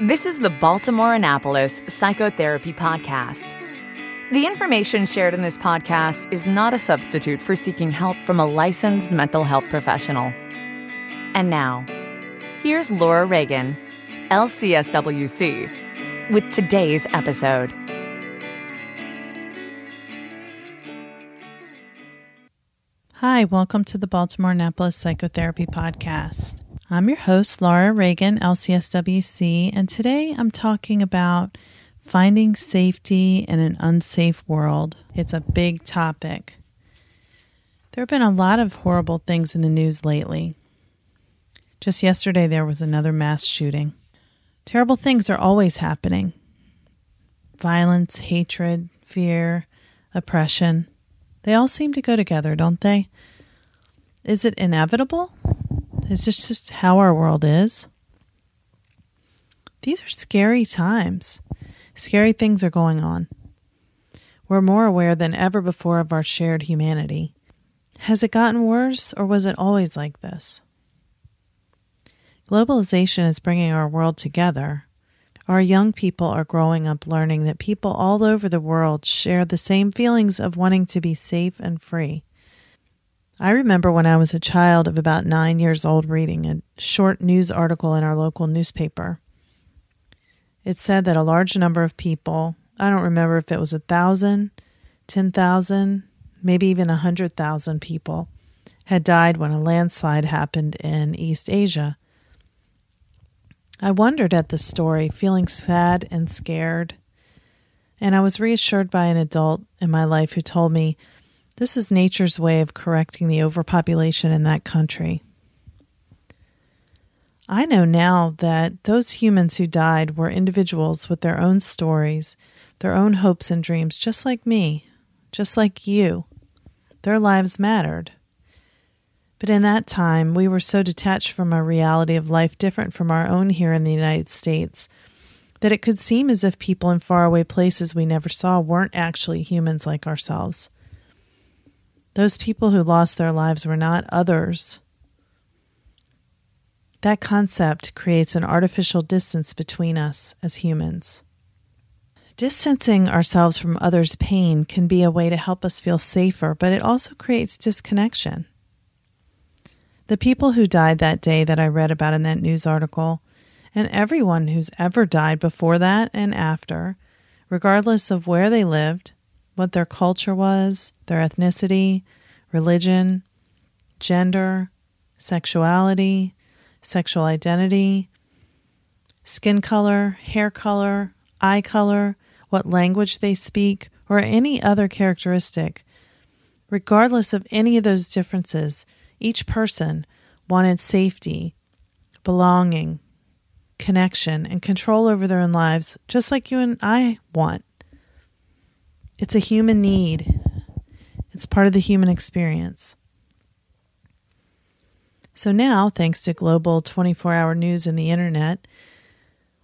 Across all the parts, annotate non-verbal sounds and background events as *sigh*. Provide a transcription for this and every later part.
This is the Baltimore Annapolis Psychotherapy Podcast. The information shared in this podcast is not a substitute for seeking help from a licensed mental health professional. And now, here's Laura Reagan, LCSWC, with today's episode. Hi, welcome to the Baltimore Annapolis Psychotherapy Podcast. I'm your host, Laura Reagan, LCSWC, and today I'm talking about finding safety in an unsafe world. It's a big topic. There have been a lot of horrible things in the news lately. Just yesterday, there was another mass shooting. Terrible things are always happening violence, hatred, fear, oppression. They all seem to go together, don't they? Is it inevitable? Is this just how our world is? These are scary times. Scary things are going on. We're more aware than ever before of our shared humanity. Has it gotten worse, or was it always like this? Globalization is bringing our world together. Our young people are growing up learning that people all over the world share the same feelings of wanting to be safe and free. I remember when I was a child of about nine years old reading a short news article in our local newspaper. It said that a large number of people, I don't remember if it was a thousand, ten thousand, maybe even a hundred thousand people, had died when a landslide happened in East Asia. I wondered at the story, feeling sad and scared, and I was reassured by an adult in my life who told me this is nature's way of correcting the overpopulation in that country. I know now that those humans who died were individuals with their own stories, their own hopes and dreams, just like me, just like you. Their lives mattered. But in that time, we were so detached from a reality of life different from our own here in the United States that it could seem as if people in faraway places we never saw weren't actually humans like ourselves. Those people who lost their lives were not others. That concept creates an artificial distance between us as humans. Distancing ourselves from others' pain can be a way to help us feel safer, but it also creates disconnection. The people who died that day that I read about in that news article, and everyone who's ever died before that and after, regardless of where they lived, what their culture was, their ethnicity, religion, gender, sexuality, sexual identity, skin color, hair color, eye color, what language they speak, or any other characteristic. Regardless of any of those differences, each person wanted safety, belonging, connection, and control over their own lives, just like you and I want. It's a human need, it's part of the human experience. So now, thanks to global 24 hour news and the internet,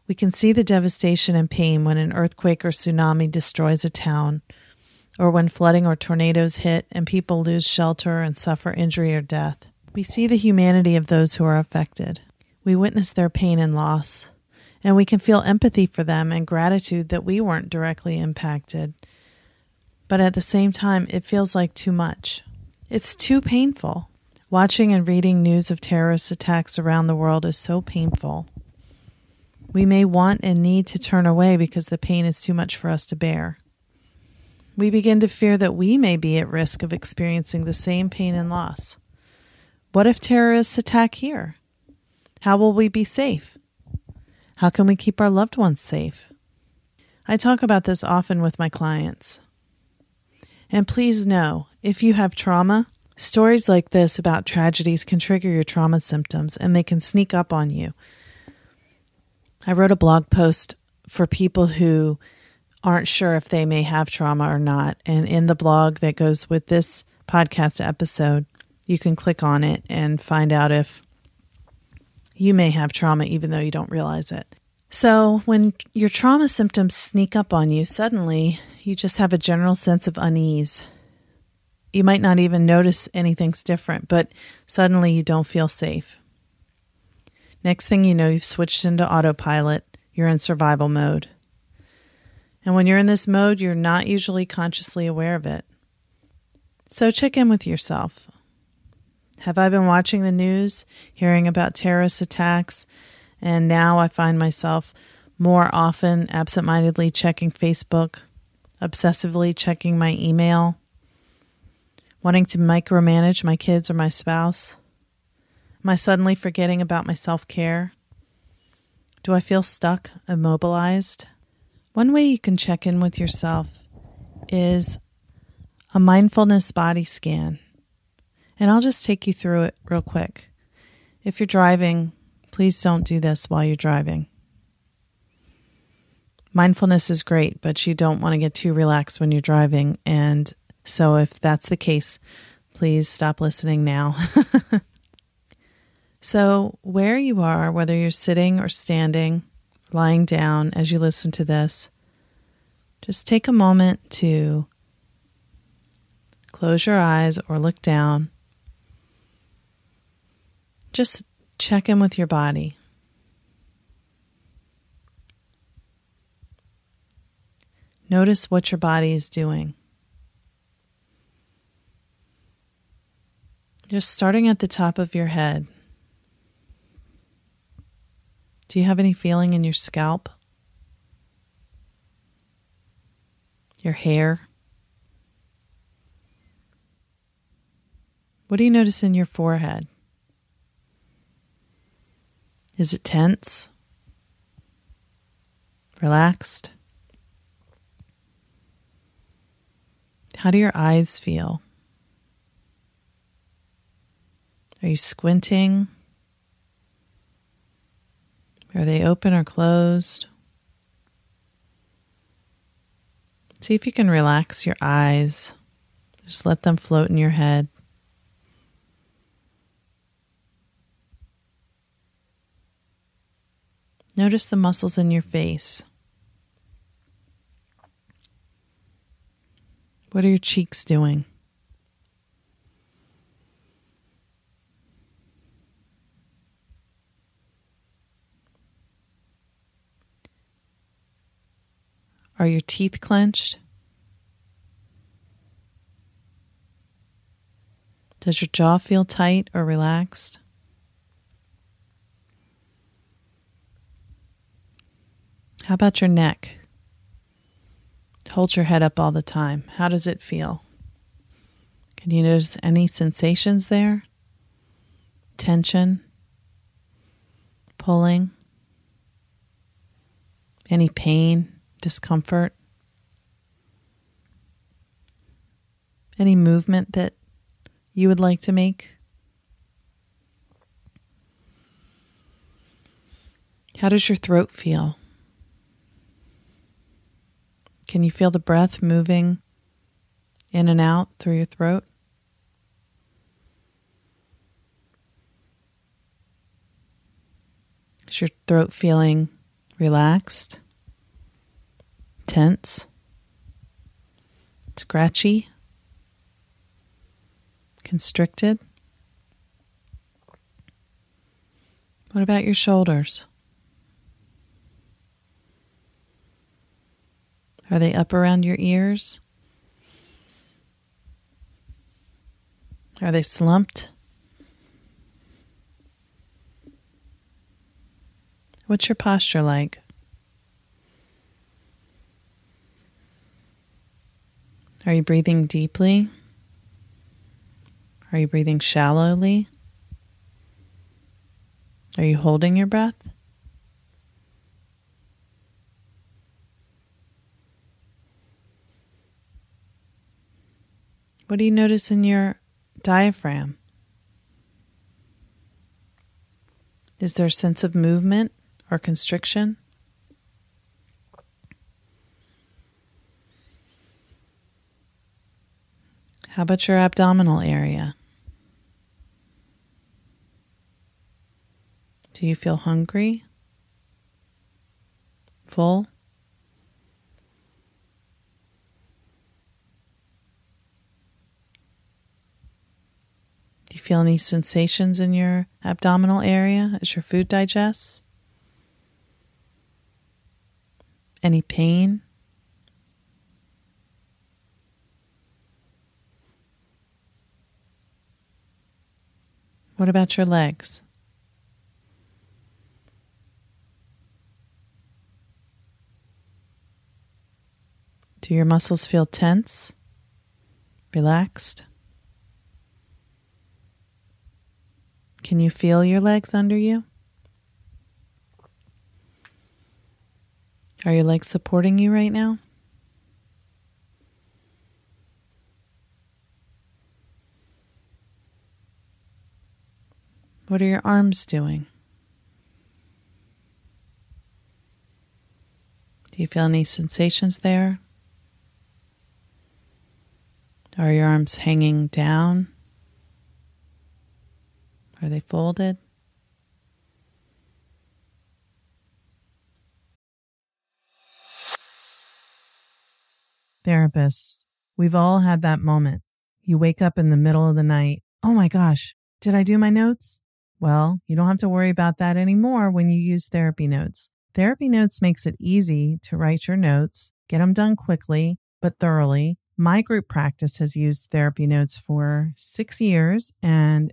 we can see the devastation and pain when an earthquake or tsunami destroys a town, or when flooding or tornadoes hit and people lose shelter and suffer injury or death. We see the humanity of those who are affected. We witness their pain and loss, and we can feel empathy for them and gratitude that we weren't directly impacted but at the same time, it feels like too much. It's too painful. Watching and reading news of terrorist attacks around the world is so painful. We may want and need to turn away because the pain is too much for us to bear. We begin to fear that we may be at risk of experiencing the same pain and loss. What if terrorists attack here? How will we be safe? How can we keep our loved ones safe? I talk about this often with my clients. And please know if you have trauma, stories like this about tragedies can trigger your trauma symptoms and they can sneak up on you. I wrote a blog post for people who aren't sure if they may have trauma or not. And in the blog that goes with this podcast episode, you can click on it and find out if you may have trauma even though you don't realize it. So, when your trauma symptoms sneak up on you, suddenly you just have a general sense of unease. You might not even notice anything's different, but suddenly you don't feel safe. Next thing you know, you've switched into autopilot. you're in survival mode. And when you're in this mode, you're not usually consciously aware of it. So check in with yourself. Have I been watching the news, hearing about terrorist attacks, and now I find myself more often absentmindedly checking Facebook, obsessively checking my email, wanting to micromanage my kids or my spouse? Am I suddenly forgetting about my self care? Do I feel stuck, immobilized? One way you can check in with yourself is a mindfulness body scan. And I'll just take you through it real quick. If you're driving, please don't do this while you're driving. Mindfulness is great, but you don't want to get too relaxed when you're driving. And so, if that's the case, please stop listening now. *laughs* so, where you are, whether you're sitting or standing, lying down as you listen to this, just take a moment to close your eyes or look down. Just check in with your body. Notice what your body is doing. Just starting at the top of your head. Do you have any feeling in your scalp? Your hair? What do you notice in your forehead? Is it tense? Relaxed? How do your eyes feel? Are you squinting? Are they open or closed? See if you can relax your eyes. Just let them float in your head. Notice the muscles in your face. What are your cheeks doing? Are your teeth clenched? Does your jaw feel tight or relaxed? How about your neck? Hold your head up all the time. How does it feel? Can you notice any sensations there? Tension? Pulling? Any pain? discomfort, any movement that you would like to make? How does your throat feel? Can you feel the breath moving in and out through your throat? Is your throat feeling relaxed? tense, scratchy, constricted. What about your shoulders? Are they up around your ears? Are they slumped? What's your posture like? Are you breathing deeply? Are you breathing shallowly? Are you holding your breath? What do you notice in your diaphragm? Is there a sense of movement or constriction? How about your abdominal area? Do you feel hungry? Full? Do you feel any sensations in your abdominal area as your food digests? Any pain? What about your legs? Do your muscles feel tense? Relaxed? Can you feel your legs under you? Are your legs supporting you right now? What are your arms doing? Do you feel any sensations there? Are your arms hanging down? Are they folded? Therapists, we've all had that moment. You wake up in the middle of the night. Oh my gosh, did I do my notes? Well, you don't have to worry about that anymore when you use Therapy Notes. Therapy Notes makes it easy to write your notes, get them done quickly, but thoroughly. My group practice has used Therapy Notes for six years, and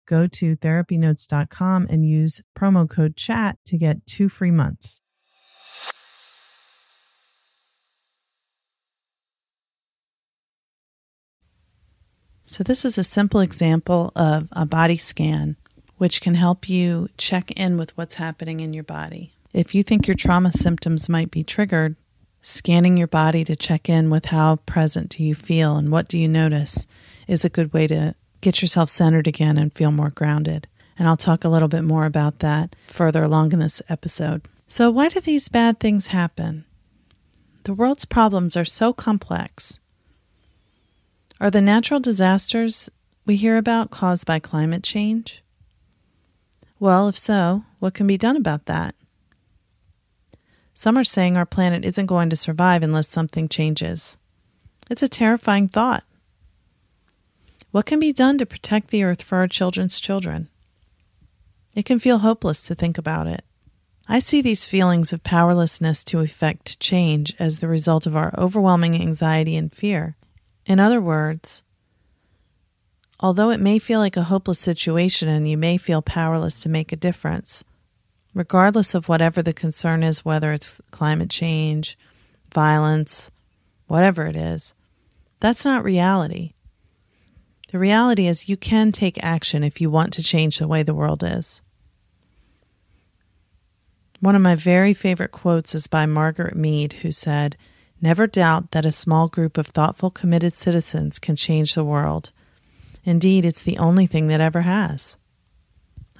go to therapynotes.com and use promo code CHAT to get two free months. So, this is a simple example of a body scan, which can help you check in with what's happening in your body. If you think your trauma symptoms might be triggered, scanning your body to check in with how present do you feel and what do you notice is a good way to get yourself centered again and feel more grounded. And I'll talk a little bit more about that further along in this episode. So, why do these bad things happen? The world's problems are so complex. Are the natural disasters we hear about caused by climate change? Well, if so, what can be done about that? Some are saying our planet isn't going to survive unless something changes. It's a terrifying thought. What can be done to protect the earth for our children's children? It can feel hopeless to think about it. I see these feelings of powerlessness to effect change as the result of our overwhelming anxiety and fear. In other words, although it may feel like a hopeless situation and you may feel powerless to make a difference, regardless of whatever the concern is, whether it's climate change, violence, whatever it is, that's not reality. The reality is you can take action if you want to change the way the world is. One of my very favorite quotes is by Margaret Mead, who said, Never doubt that a small group of thoughtful, committed citizens can change the world. Indeed, it's the only thing that ever has.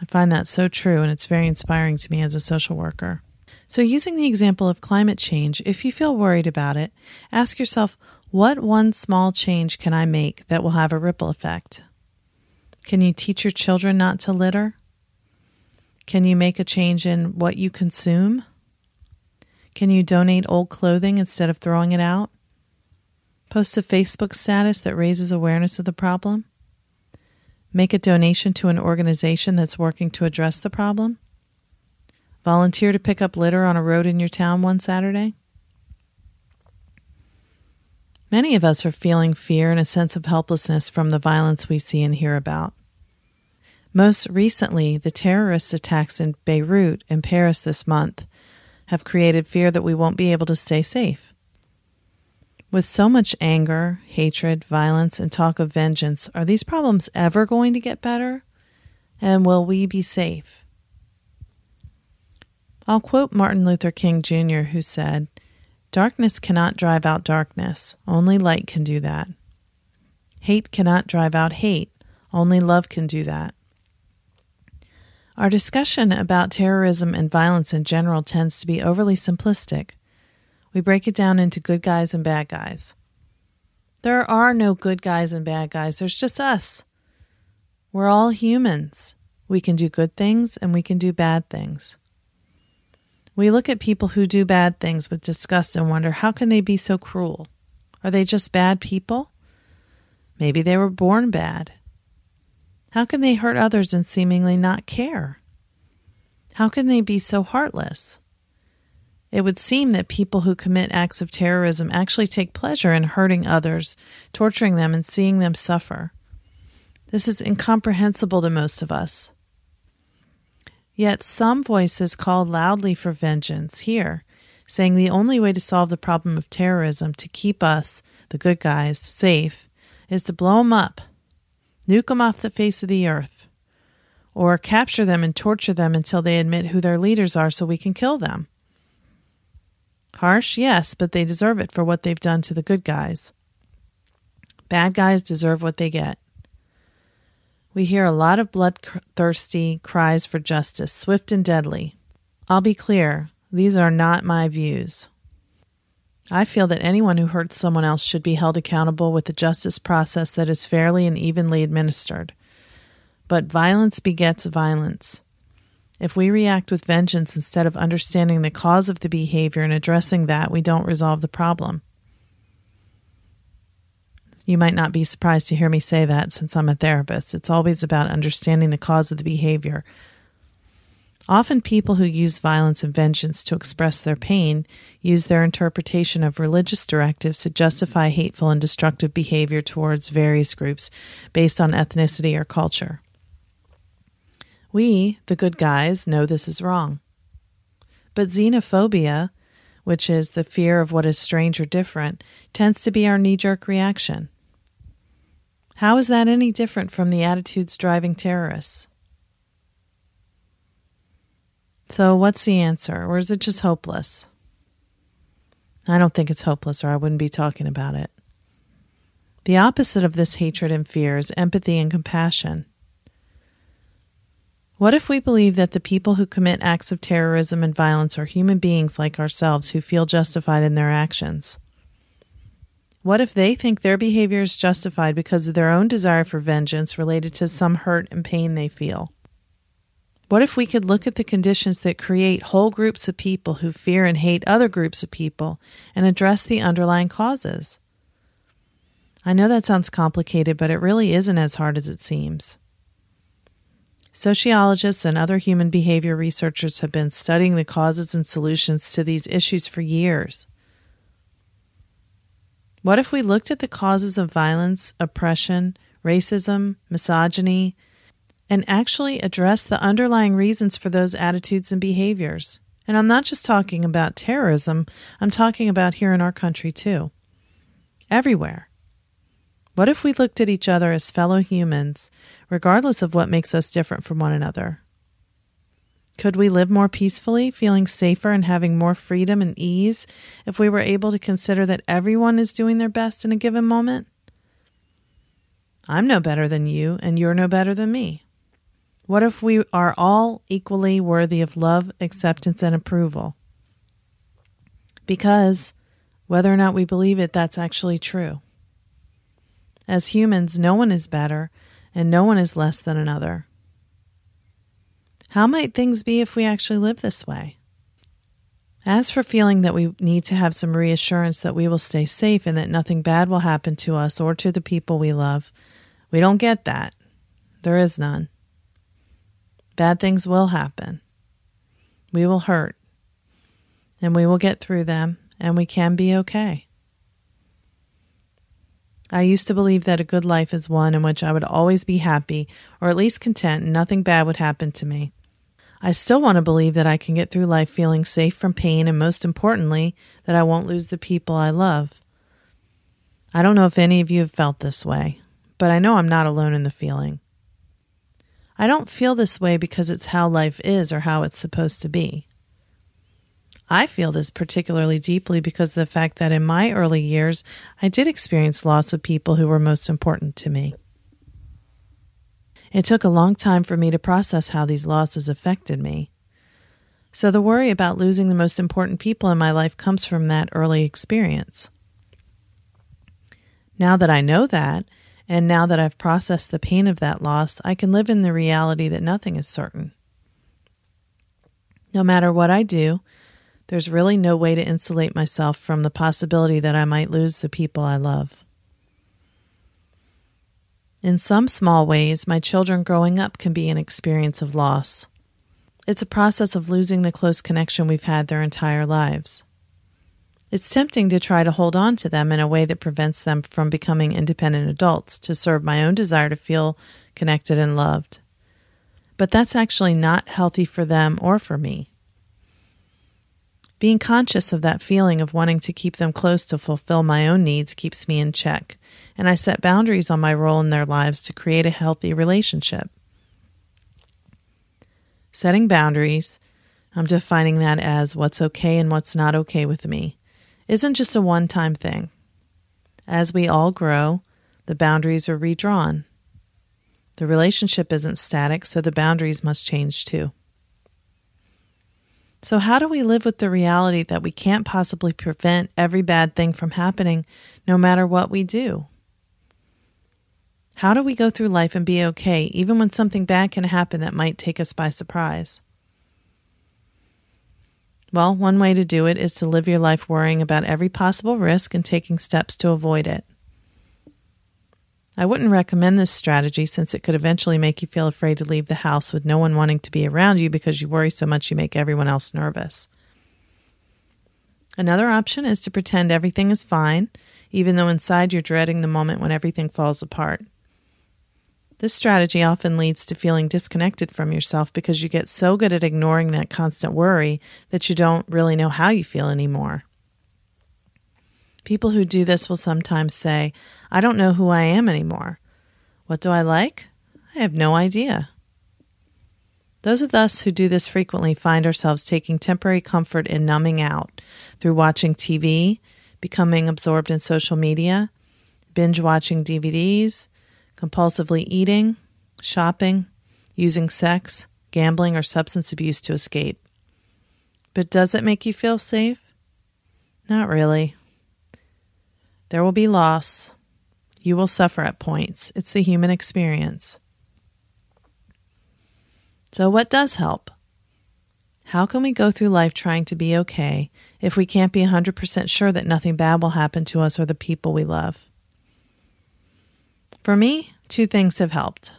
I find that so true, and it's very inspiring to me as a social worker. So, using the example of climate change, if you feel worried about it, ask yourself what one small change can I make that will have a ripple effect? Can you teach your children not to litter? Can you make a change in what you consume? Can you donate old clothing instead of throwing it out? Post a Facebook status that raises awareness of the problem? Make a donation to an organization that's working to address the problem? Volunteer to pick up litter on a road in your town one Saturday? Many of us are feeling fear and a sense of helplessness from the violence we see and hear about. Most recently, the terrorist attacks in Beirut and Paris this month have created fear that we won't be able to stay safe. With so much anger, hatred, violence, and talk of vengeance, are these problems ever going to get better? And will we be safe? I'll quote Martin Luther King Jr., who said, Darkness cannot drive out darkness, only light can do that. Hate cannot drive out hate, only love can do that. Our discussion about terrorism and violence in general tends to be overly simplistic we break it down into good guys and bad guys. There are no good guys and bad guys, there's just us. We're all humans. We can do good things and we can do bad things. We look at people who do bad things with disgust and wonder how can they be so cruel? Are they just bad people? Maybe they were born bad. How can they hurt others and seemingly not care? How can they be so heartless? It would seem that people who commit acts of terrorism actually take pleasure in hurting others, torturing them, and seeing them suffer. This is incomprehensible to most of us. Yet some voices call loudly for vengeance here, saying the only way to solve the problem of terrorism, to keep us, the good guys, safe, is to blow them up, nuke them off the face of the earth, or capture them and torture them until they admit who their leaders are so we can kill them. Harsh, yes, but they deserve it for what they've done to the good guys. Bad guys deserve what they get. We hear a lot of bloodthirsty cries for justice, swift and deadly. I'll be clear, these are not my views. I feel that anyone who hurts someone else should be held accountable with a justice process that is fairly and evenly administered. But violence begets violence. If we react with vengeance instead of understanding the cause of the behavior and addressing that, we don't resolve the problem. You might not be surprised to hear me say that since I'm a therapist. It's always about understanding the cause of the behavior. Often, people who use violence and vengeance to express their pain use their interpretation of religious directives to justify hateful and destructive behavior towards various groups based on ethnicity or culture. We, the good guys, know this is wrong. But xenophobia, which is the fear of what is strange or different, tends to be our knee jerk reaction. How is that any different from the attitudes driving terrorists? So, what's the answer? Or is it just hopeless? I don't think it's hopeless, or I wouldn't be talking about it. The opposite of this hatred and fear is empathy and compassion. What if we believe that the people who commit acts of terrorism and violence are human beings like ourselves who feel justified in their actions? What if they think their behavior is justified because of their own desire for vengeance related to some hurt and pain they feel? What if we could look at the conditions that create whole groups of people who fear and hate other groups of people and address the underlying causes? I know that sounds complicated, but it really isn't as hard as it seems. Sociologists and other human behavior researchers have been studying the causes and solutions to these issues for years. What if we looked at the causes of violence, oppression, racism, misogyny, and actually addressed the underlying reasons for those attitudes and behaviors? And I'm not just talking about terrorism, I'm talking about here in our country too. Everywhere. What if we looked at each other as fellow humans, regardless of what makes us different from one another? Could we live more peacefully, feeling safer and having more freedom and ease if we were able to consider that everyone is doing their best in a given moment? I'm no better than you, and you're no better than me. What if we are all equally worthy of love, acceptance, and approval? Because, whether or not we believe it, that's actually true. As humans, no one is better and no one is less than another. How might things be if we actually live this way? As for feeling that we need to have some reassurance that we will stay safe and that nothing bad will happen to us or to the people we love, we don't get that. There is none. Bad things will happen. We will hurt. And we will get through them, and we can be okay. I used to believe that a good life is one in which I would always be happy, or at least content, and nothing bad would happen to me. I still want to believe that I can get through life feeling safe from pain, and most importantly, that I won't lose the people I love. I don't know if any of you have felt this way, but I know I'm not alone in the feeling. I don't feel this way because it's how life is or how it's supposed to be. I feel this particularly deeply because of the fact that in my early years, I did experience loss of people who were most important to me. It took a long time for me to process how these losses affected me. So the worry about losing the most important people in my life comes from that early experience. Now that I know that, and now that I've processed the pain of that loss, I can live in the reality that nothing is certain. No matter what I do, there's really no way to insulate myself from the possibility that I might lose the people I love. In some small ways, my children growing up can be an experience of loss. It's a process of losing the close connection we've had their entire lives. It's tempting to try to hold on to them in a way that prevents them from becoming independent adults to serve my own desire to feel connected and loved. But that's actually not healthy for them or for me. Being conscious of that feeling of wanting to keep them close to fulfill my own needs keeps me in check, and I set boundaries on my role in their lives to create a healthy relationship. Setting boundaries, I'm defining that as what's okay and what's not okay with me, isn't just a one time thing. As we all grow, the boundaries are redrawn. The relationship isn't static, so the boundaries must change too. So, how do we live with the reality that we can't possibly prevent every bad thing from happening no matter what we do? How do we go through life and be okay even when something bad can happen that might take us by surprise? Well, one way to do it is to live your life worrying about every possible risk and taking steps to avoid it. I wouldn't recommend this strategy since it could eventually make you feel afraid to leave the house with no one wanting to be around you because you worry so much you make everyone else nervous. Another option is to pretend everything is fine, even though inside you're dreading the moment when everything falls apart. This strategy often leads to feeling disconnected from yourself because you get so good at ignoring that constant worry that you don't really know how you feel anymore. People who do this will sometimes say, I don't know who I am anymore. What do I like? I have no idea. Those of us who do this frequently find ourselves taking temporary comfort in numbing out through watching TV, becoming absorbed in social media, binge watching DVDs, compulsively eating, shopping, using sex, gambling, or substance abuse to escape. But does it make you feel safe? Not really. There will be loss. You will suffer at points. It's the human experience. So, what does help? How can we go through life trying to be okay if we can't be 100% sure that nothing bad will happen to us or the people we love? For me, two things have helped.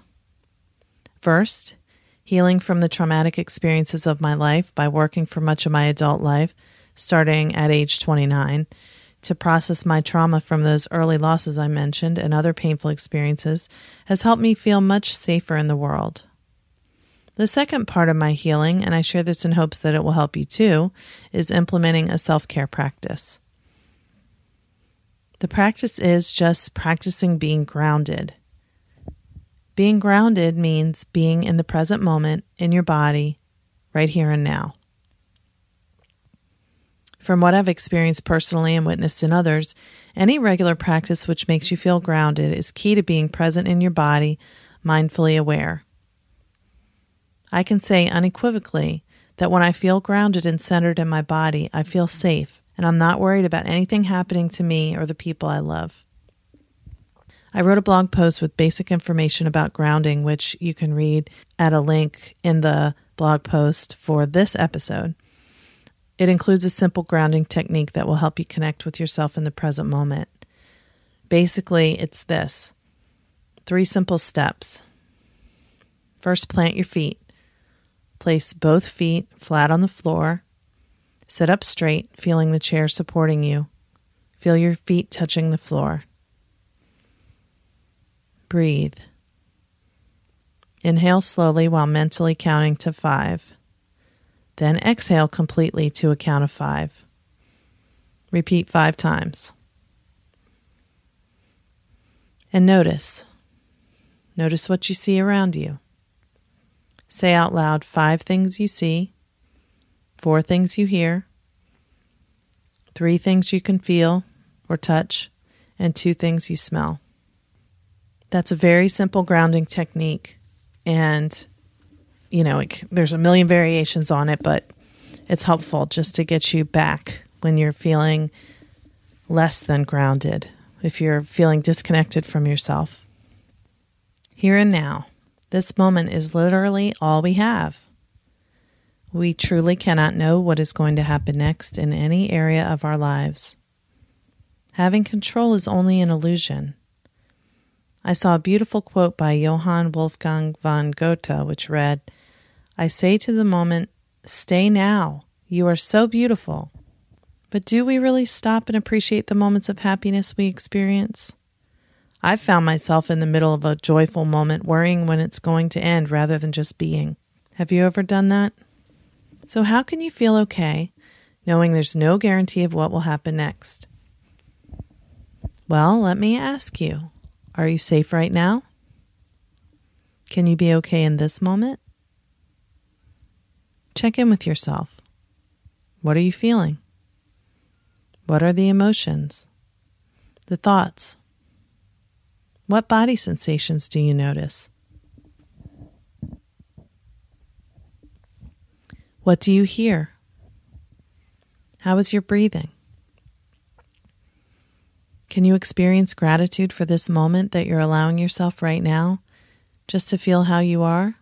First, healing from the traumatic experiences of my life by working for much of my adult life, starting at age 29, to process my trauma from those early losses I mentioned and other painful experiences has helped me feel much safer in the world. The second part of my healing, and I share this in hopes that it will help you too, is implementing a self care practice. The practice is just practicing being grounded. Being grounded means being in the present moment, in your body, right here and now. From what I've experienced personally and witnessed in others, any regular practice which makes you feel grounded is key to being present in your body, mindfully aware. I can say unequivocally that when I feel grounded and centered in my body, I feel safe and I'm not worried about anything happening to me or the people I love. I wrote a blog post with basic information about grounding, which you can read at a link in the blog post for this episode. It includes a simple grounding technique that will help you connect with yourself in the present moment. Basically, it's this three simple steps. First, plant your feet. Place both feet flat on the floor Sit up straight, feeling the chair supporting you. Feel your feet touching the floor. Breathe. Inhale slowly while mentally counting to five. Then exhale completely to a count of five. Repeat five times. And notice. Notice what you see around you. Say out loud five things you see four things you hear, three things you can feel or touch, and two things you smell. That's a very simple grounding technique. And, you know, it, there's a million variations on it, but it's helpful just to get you back when you're feeling less than grounded if you're feeling disconnected from yourself. Here and now, this moment is literally all we have. We truly cannot know what is going to happen next in any area of our lives. Having control is only an illusion. I saw a beautiful quote by Johann Wolfgang von Goethe, which read, I say to the moment, Stay now. You are so beautiful. But do we really stop and appreciate the moments of happiness we experience? I've found myself in the middle of a joyful moment worrying when it's going to end rather than just being. Have you ever done that? So, how can you feel okay knowing there's no guarantee of what will happen next? Well, let me ask you are you safe right now? Can you be okay in this moment? Check in with yourself. What are you feeling? What are the emotions? The thoughts? What body sensations do you notice? What do you hear? How is your breathing? Can you experience gratitude for this moment that you're allowing yourself right now just to feel how you are?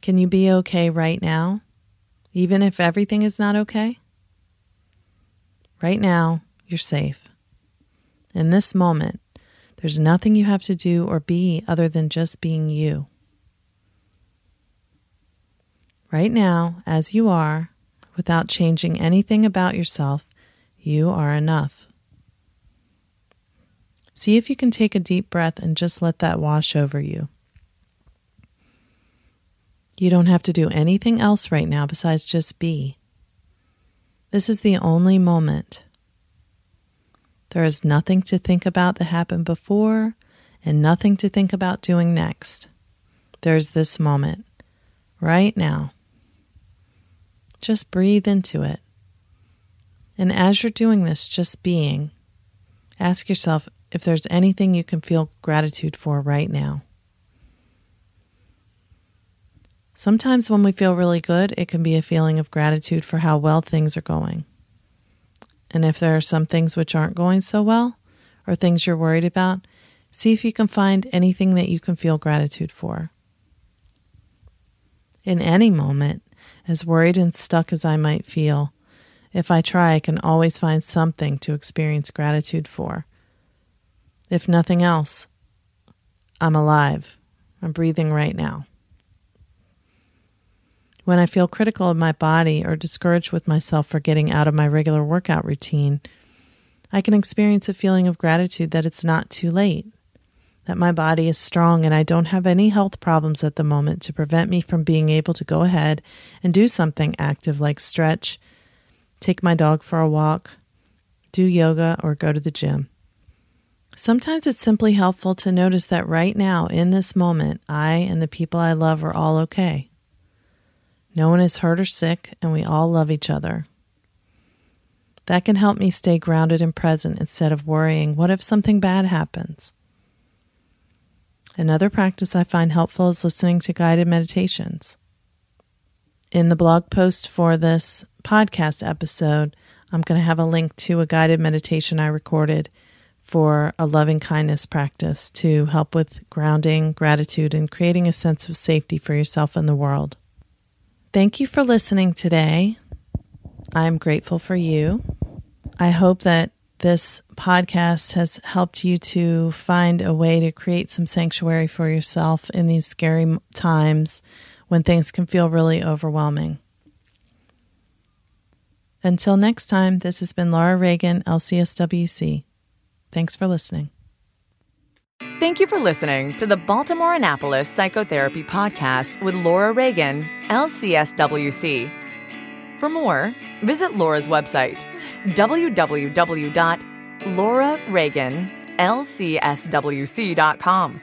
Can you be okay right now, even if everything is not okay? Right now, you're safe. In this moment, there's nothing you have to do or be other than just being you. Right now, as you are, without changing anything about yourself, you are enough. See if you can take a deep breath and just let that wash over you. You don't have to do anything else right now besides just be. This is the only moment. There is nothing to think about that happened before and nothing to think about doing next. There's this moment, right now. Just breathe into it. And as you're doing this, just being, ask yourself if there's anything you can feel gratitude for right now. Sometimes when we feel really good, it can be a feeling of gratitude for how well things are going. And if there are some things which aren't going so well, or things you're worried about, see if you can find anything that you can feel gratitude for. In any moment, as worried and stuck as I might feel, if I try, I can always find something to experience gratitude for. If nothing else, I'm alive. I'm breathing right now. When I feel critical of my body or discouraged with myself for getting out of my regular workout routine, I can experience a feeling of gratitude that it's not too late, that my body is strong and I don't have any health problems at the moment to prevent me from being able to go ahead and do something active like stretch, take my dog for a walk, do yoga, or go to the gym. Sometimes it's simply helpful to notice that right now, in this moment, I and the people I love are all okay. No one is hurt or sick, and we all love each other. That can help me stay grounded and present instead of worrying, what if something bad happens? Another practice I find helpful is listening to guided meditations. In the blog post for this podcast episode, I'm going to have a link to a guided meditation I recorded for a loving kindness practice to help with grounding, gratitude, and creating a sense of safety for yourself and the world. Thank you for listening today. I'm grateful for you. I hope that this podcast has helped you to find a way to create some sanctuary for yourself in these scary times when things can feel really overwhelming. Until next time, this has been Laura Reagan, LCSWC. Thanks for listening. Thank you for listening to the Baltimore Annapolis Psychotherapy Podcast with Laura Reagan, LCSWC. For more, visit Laura's website, www.laurareaganlcswc.com.